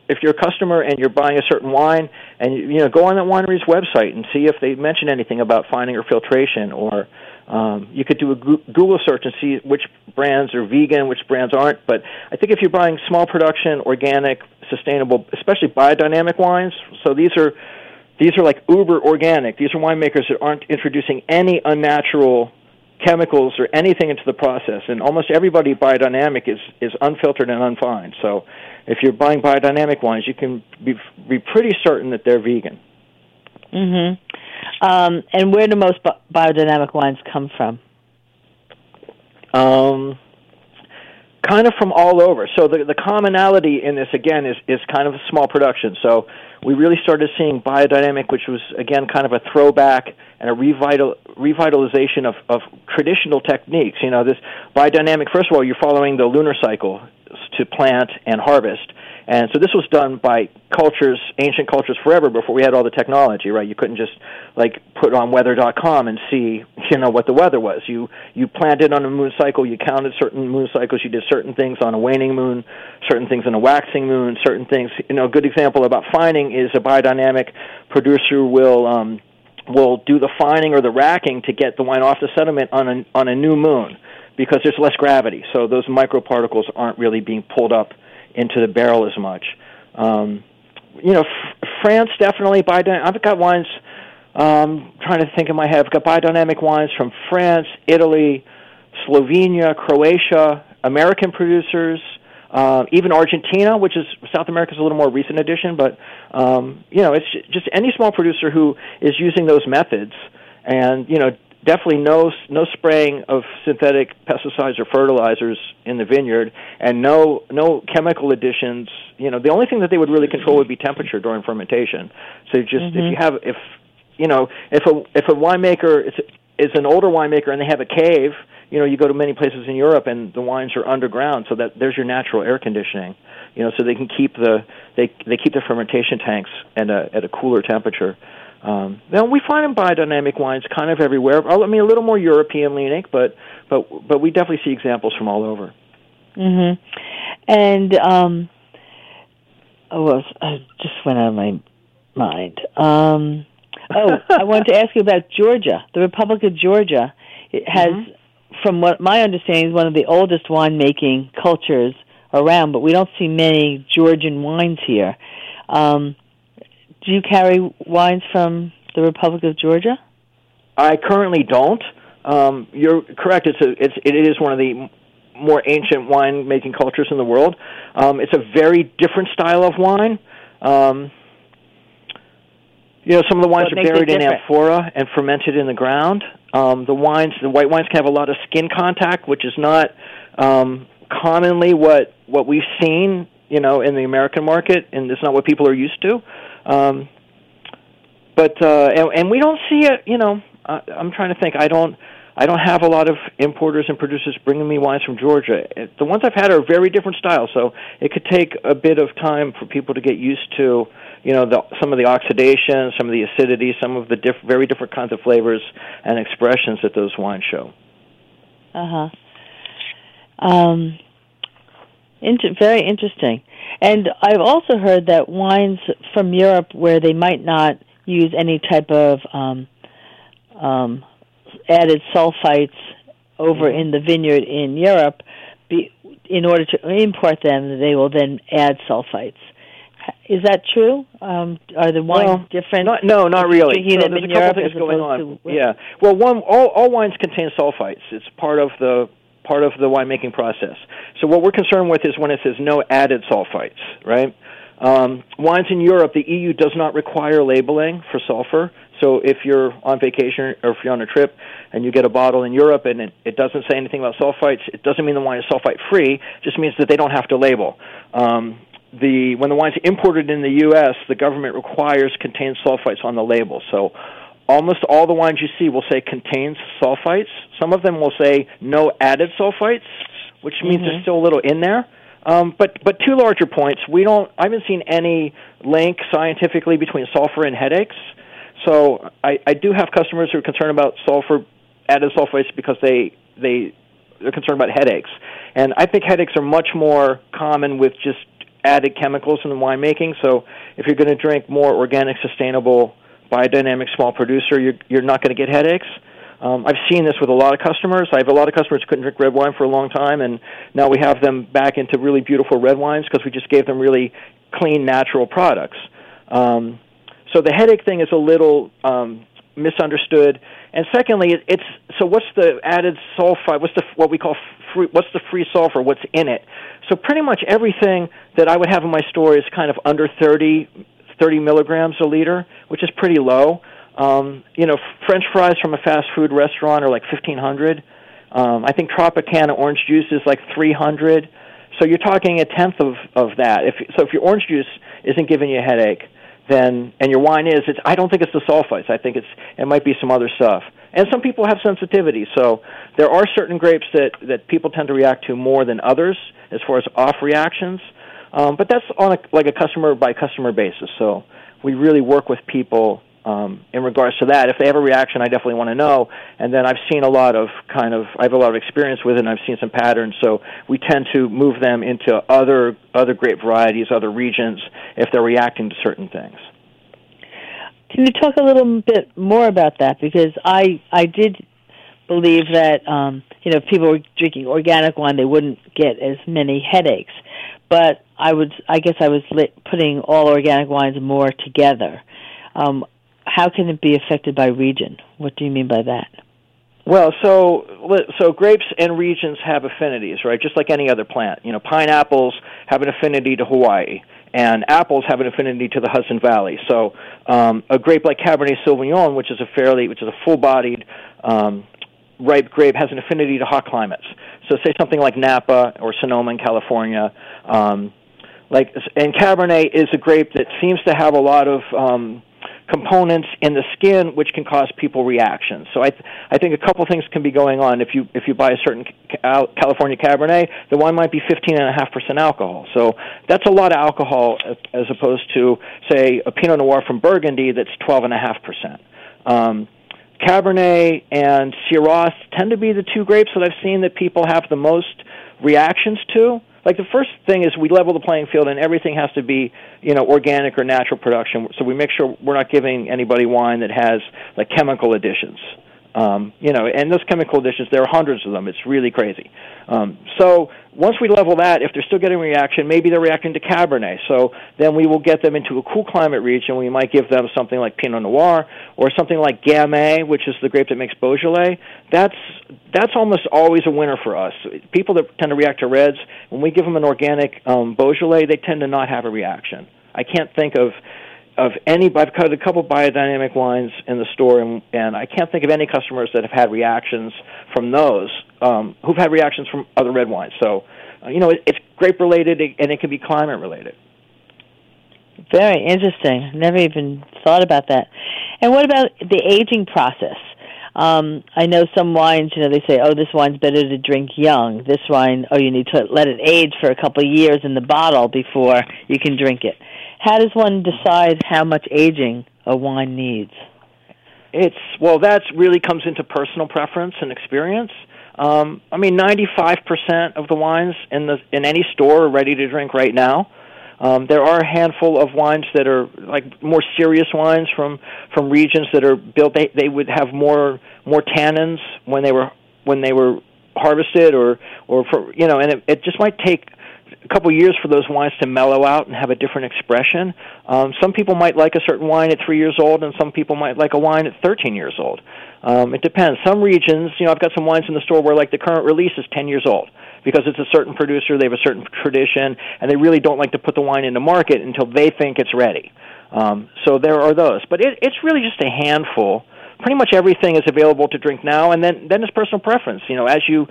if you're a customer and you're buying a certain wine, and you know, go on that winery's website and see if they mention anything about fining or filtration, or um, you could do a Goo- Google search and see which brands are vegan, which brands aren't. But I think if you're buying small production, organic, sustainable, especially biodynamic wines, so these are these are like uber organic. These are winemakers that aren't introducing any unnatural chemicals or anything into the process. And almost everybody biodynamic is is unfiltered and unfined. So if you're buying biodynamic wines, you can be be pretty certain that they're vegan. Mm Mhm. Um, and where do most bi- biodynamic wines come from? Um, kind of from all over. So the the commonality in this again is is kind of a small production. So we really started seeing biodynamic, which was again kind of a throwback and a revital revitalization of of traditional techniques. You know, this biodynamic. First of all, you're following the lunar cycle to plant and harvest. And so this was done by cultures, ancient cultures forever before we had all the technology, right? You couldn't just like put on weather.com and see, you know, what the weather was. You you planted on a moon cycle, you counted certain moon cycles, you did certain things on a waning moon, certain things on a waxing moon, certain things, you know, a good example about fining is a biodynamic producer will um will do the fining or the racking to get the wine off the sediment on a on a new moon because there's less gravity. So those microparticles aren't really being pulled up into the barrel as much. Um, you know, F- France definitely biodynamic. I've got wines. Um, trying to think in my head. I've got biodynamic wines from France, Italy, Slovenia, Croatia, American producers, uh, even Argentina, which is South America's a little more recent addition. But um, you know, it's just any small producer who is using those methods, and you know, definitely no no spraying of synthetic pesticides or fertilizers in the vineyard, and no no chemical additions. You know, the only thing that they would really control would be temperature during fermentation. So just Mm-hmm. if you have if you know if a if a winemaker is is an older winemaker and they have a cave, you know, you go to many places in Europe and the wines are underground, so that there's your natural air conditioning. You know, so they can keep the they they keep the fermentation tanks at a at a cooler temperature. Um, now we find in biodynamic wines kind of everywhere. I mean, a little more European leaning, but but but we definitely see examples from all over. Mhm. And um oh, well, I just went out of my mind. Um oh, (laughs) I wanted to ask you about Georgia. The Republic of Georgia it has from what my understanding is one of the oldest winemaking cultures around, but we don't see many Georgian wines here. Um do you carry wines from the Republic of Georgia? I currently don't. Um, you're correct. It's a it's it is one of the more ancient wine making cultures in the world. Um, it's a very different style of wine. Um, you know, some of the wines What are buried in amphora and fermented in the ground. Um, the wines, the white wines, can have a lot of skin contact, which is not um, commonly what what we've seen. You know, in the American market, and it's not what people are used to. Um, but uh, and, and we don't see it. You know, uh, I'm trying to think. I don't. I don't have a lot of importers and producers bringing me wines from Georgia. The ones I've had are very different styles, so it could take a bit of time for people to get used to, you know, the, some of the oxidation, some of the acidity, some of the diff- very different kinds of flavors and expressions that those wines show. Uh huh. Um, inter- very interesting. And I've also heard that wines from Europe, where they might not use any type of um, um, added sulfites over in the vineyard in Europe, be, in order to import them, they will then add sulfites. Is that true? Um, are the wines Well, different? Not, no, not really. So there's a couple Europe things going on. to- yeah. Well, one all, all wines contain sulfites. It's part of the part of the winemaking process. So what we're concerned with is when it says no added sulfites, right? Um, wines in Europe, the EU does not require labeling for sulfur. So if you're on vacation or if you're on a trip and you get a bottle in Europe and it, it doesn't say anything about sulfites, it doesn't mean the wine is sulfite free. It just means that they don't have to label. Um, the when the wine's imported in the U.S., the government requires contains sulfites on the label. So almost all the wines you see will say contains sulfites. Some of them will say no added sulfites, which means there's still a little in there. Um, but but two larger points. We don't. I haven't seen any link scientifically between sulfur and headaches. So I, I do have customers who are concerned about sulfur added sulfites because they they they're concerned about headaches, and I think headaches are much more common with just added chemicals in the winemaking. So if you're going to drink more organic, sustainable, biodynamic small producer, you're you're not going to get headaches. Um, I've seen this with a lot of customers. I have a lot of customers who couldn't drink red wine for a long time, and now we have them back into really beautiful red wines because we just gave them really clean, natural products. Um, so the headache thing is a little um, misunderstood. And secondly, it, it's so what's the added sulfide? What's the what we call free, what's the free sulfur? What's in it? So pretty much everything that I would have in my store is kind of under 30, 30 milligrams a liter, which is pretty low. Um, you know, French fries from a fast food restaurant are like 1500. Um, I think Tropicana orange juice is like 300. So you're talking a tenth of of that. If so, if your orange juice isn't giving you a headache, then and your wine is, it's I don't think it's the sulfites. I think it's it might be some other stuff. And some people have sensitivity, so there are certain grapes that that people tend to react to more than others as far as off reactions. Um, but that's on a, like a customer by customer basis. So we really work with people um, in regards to that. If they have a reaction, I definitely want to know. And then I've seen a lot of kind of I have a lot of experience with it, and I've seen some patterns. So we tend to move them into other other grape varieties, other regions, if they're reacting to certain things. Can you talk a little bit more about that? Because I I did believe that um, you know if people were drinking organic wine, they wouldn't get as many headaches. But I would I guess I was lit, putting all organic wines more together. Um, how can it be affected by region? What do you mean by that? Well, so so grapes and regions have affinities, right? Just like any other plant. You know, pineapples have an affinity to Hawaii, and apples have an affinity to the Hudson Valley. So, um, a grape like Cabernet Sauvignon, which is a fairly, which is a full-bodied um, ripe grape, has an affinity to hot climates. So, say something like Napa or Sonoma in California. Um, like, and Cabernet is a grape that seems to have a lot of um, components in the skin which can cause people reactions. So I th- I think a couple things can be going on. If you if you buy a certain California Cabernet, the wine might be 15.5% alcohol. So that's a lot of alcohol as, as opposed to say a Pinot Noir from Burgundy that's 12.5%. Um, Cabernet and Syrah tend to be the two grapes that I've seen that people have the most reactions to. Like the first thing is we level the playing field and everything has to be you know organic or natural production. So we make sure we're not giving anybody wine that has like chemical additions um, you know, and those chemical additions, there are hundreds of them. It's really crazy. Um, so once we level that, if they're still getting a reaction, maybe they're reacting to Cabernet. So then we will get them into a cool climate region. We might give them something like Pinot Noir or something like Gamay, which is the grape that makes Beaujolais. That's that's almost always a winner for us. People that tend to react to reds, when we give them an organic um, Beaujolais, they tend to not have a reaction. I can't think of of any I've cut a couple biodynamic wines in the store, and, and I can't think of any customers that have had reactions from those um, who've had reactions from other red wines. So, uh, you know, it, it's grape related, and it can be climate related. Very interesting. Never even thought about that. And what about the aging process? Um, I know some wines, you know, they say, oh, this wine's better to drink young. This wine, oh, you need to let it age for a couple of years in the bottle before you can drink it. How does one decide how much aging a wine needs? It's well, that really comes into personal preference and experience. Um, I mean, 95% of the wines in the in any store are ready to drink right now. Um, there are a handful of wines that are like more serious wines from from regions that are built. They they would have more more tannins when they were when they were harvested, or or for you know, and it, it just might take a couple years for those wines to mellow out and have a different expression. Um, some people might like a certain wine at three years old, and some people might like a wine at 13 years old. Um, it depends. Some regions, you know, I've got some wines in the store where like the current release is 10 years old because it's a certain producer, they have a certain tradition, and they really don't like to put the wine into market until they think it's ready. Um, so there are those, but it, it's really just a handful pretty much everything is available to drink now, and then then it's personal preference. You know, as you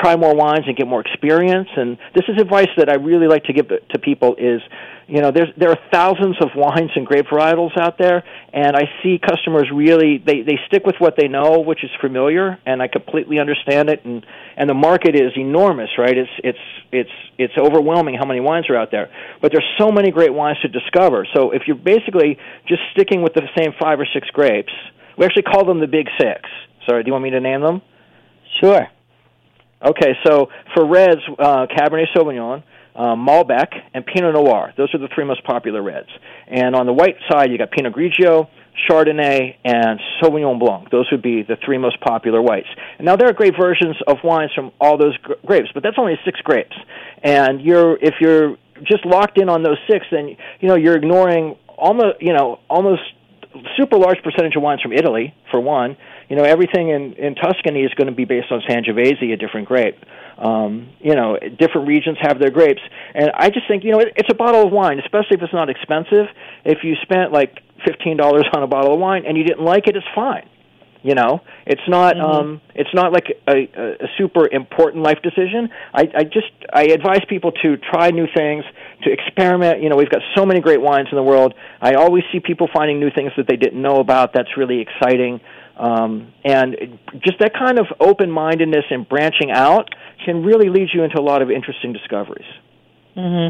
try more wines and get more experience, and this is advice that I really like to give to people is, you know, there's there are thousands of wines and grape varietals out there, and I see customers really they they stick with what they know, which is familiar, and I completely understand it, and and the market is enormous, right? It's it's it's it's overwhelming how many wines are out there, but there's so many great wines to discover. So if you're basically just sticking with the same five or six grapes we actually call them the Big Six. Sorry, do you want me to name them? Sure. Okay, so for reds, uh, Cabernet Sauvignon, uh, Malbec, and Pinot Noir. Those are the three most popular reds. And on the white side, you got Pinot Grigio, Chardonnay, and Sauvignon Blanc. Those would be the three most popular whites. And now there are great versions of wines from all those gr- grapes, but that's only six grapes. And you're if you're just locked in on those six, then you know you're ignoring almost you know almost super large percentage of wines from Italy, for one. You know, everything in in Tuscany is going to be based on Sangiovese, a different grape. Um, you know, different regions have their grapes, and I just think you know it, it's a bottle of wine, especially if it's not expensive. If you spent like fifteen dollars on a bottle of wine and you didn't like it, it's fine. You know, it's not Mm-hmm. um, it's not like a, a, a super important life decision. I, I just I advise people to try new things, to experiment. You know, we've got so many great wines in the world. I always see people finding new things that they didn't know about. That's really exciting. Um, and just that kind of open mindedness and branching out can really lead you into a lot of interesting discoveries. hmm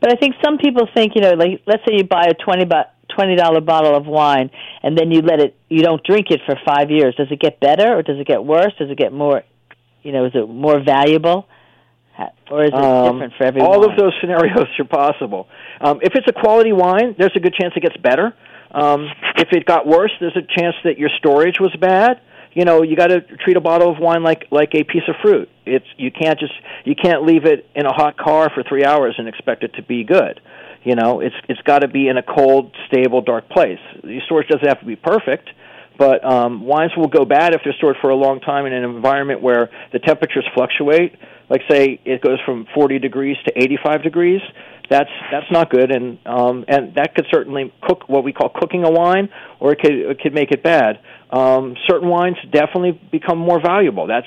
But I think some people think, you know, like let's say you buy a twenty bu- twenty dollar bottle of wine, and then you let it, you don't drink it for five years. Does it get better, or does it get worse? Does it get more, you know, is it more valuable, or is it Um, different for every all of those scenarios are possible. Um, if it's a quality wine, there's a good chance it gets better. Um, if it got worse, there's a chance that your storage was bad. You know, you got to treat a bottle of wine like like a piece of fruit. It's you can't just you can't leave it in a hot car for three hours and expect it to be good. You know, it's it's got to be in a cold, stable, dark place. Your storage doesn't have to be perfect, but um, wines will go bad if they're stored for a long time in an environment where the temperatures fluctuate. Like say it goes from 40 degrees to 85 degrees. That's that's not good, and um, and that could certainly cook what we call cooking a wine, or it could it could make it bad. Um, certain wines definitely become more valuable. That's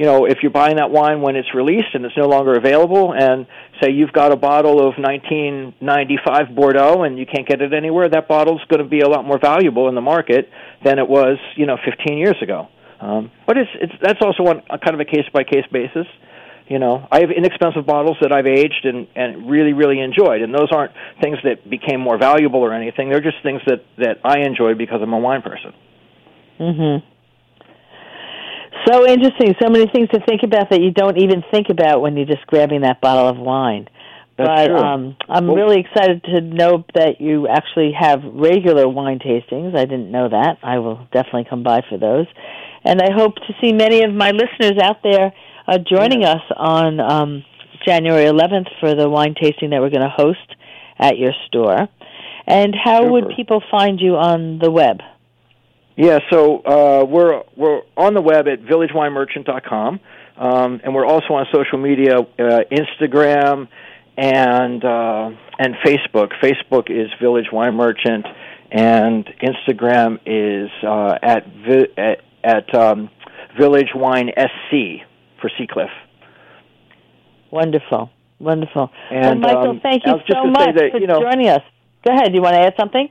you know if you're buying that wine when it's released and it's no longer available, and say you've got a bottle of 1995 Bordeaux and you can't get it anywhere, that bottle's going to be a lot more valuable in the market than it was, you know, 15 years ago. Um, but it's it's that's also on a kind of a case by case basis. You know, I have inexpensive bottles that I've aged and and really really enjoyed, and those aren't things that became more valuable or anything. They're just things that that I enjoy because I'm a wine person. hmm So interesting. So many things to think about that you don't even think about when you're just grabbing that bottle of wine. That's but true. um I'm Well- really excited to know that you actually have regular wine tastings. I didn't know that. I will definitely come by for those. And I hope to see many of my listeners out there uh, joining us on um, January 11th for the wine tasting that we're going to host at your store. And how would people find you on the web? Yeah, so uh, we're we're on the web at villagewinemerchant.com, um, and we're also on social media, uh, Instagram and uh, and Facebook. Facebook is Village Wine Merchant, and Instagram is uh, at vi- at, at um, Village Wine SC for Sea Cliff. Wonderful. Wonderful. And, well, Michael, um, thank you so much that, for you know- joining us. Go ahead. Do you want to add something?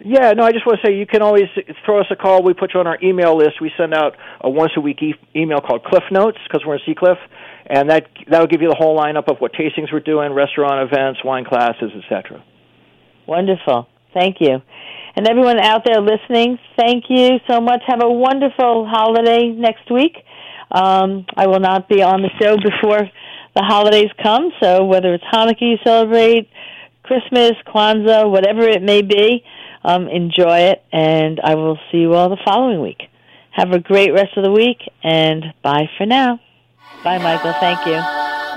Yeah, no, I just want to say you can always throw us a call. We put you on our email list. We send out a once a week e- email called Cliff Notes because we're in Sea Cliff, and that that'll give you the whole lineup of what tastings we're doing, restaurant events, wine classes, etc. Wonderful. Thank you. And everyone out there listening, thank you so much. Have a wonderful holiday next week. Um, I will not be on the show before the holidays come, so whether it's Hanukkah you celebrate, Christmas, Kwanzaa, whatever it may be, um, enjoy it, and I will see you all the following week. Have a great rest of the week, and bye for now. Bye, Michael. Thank you.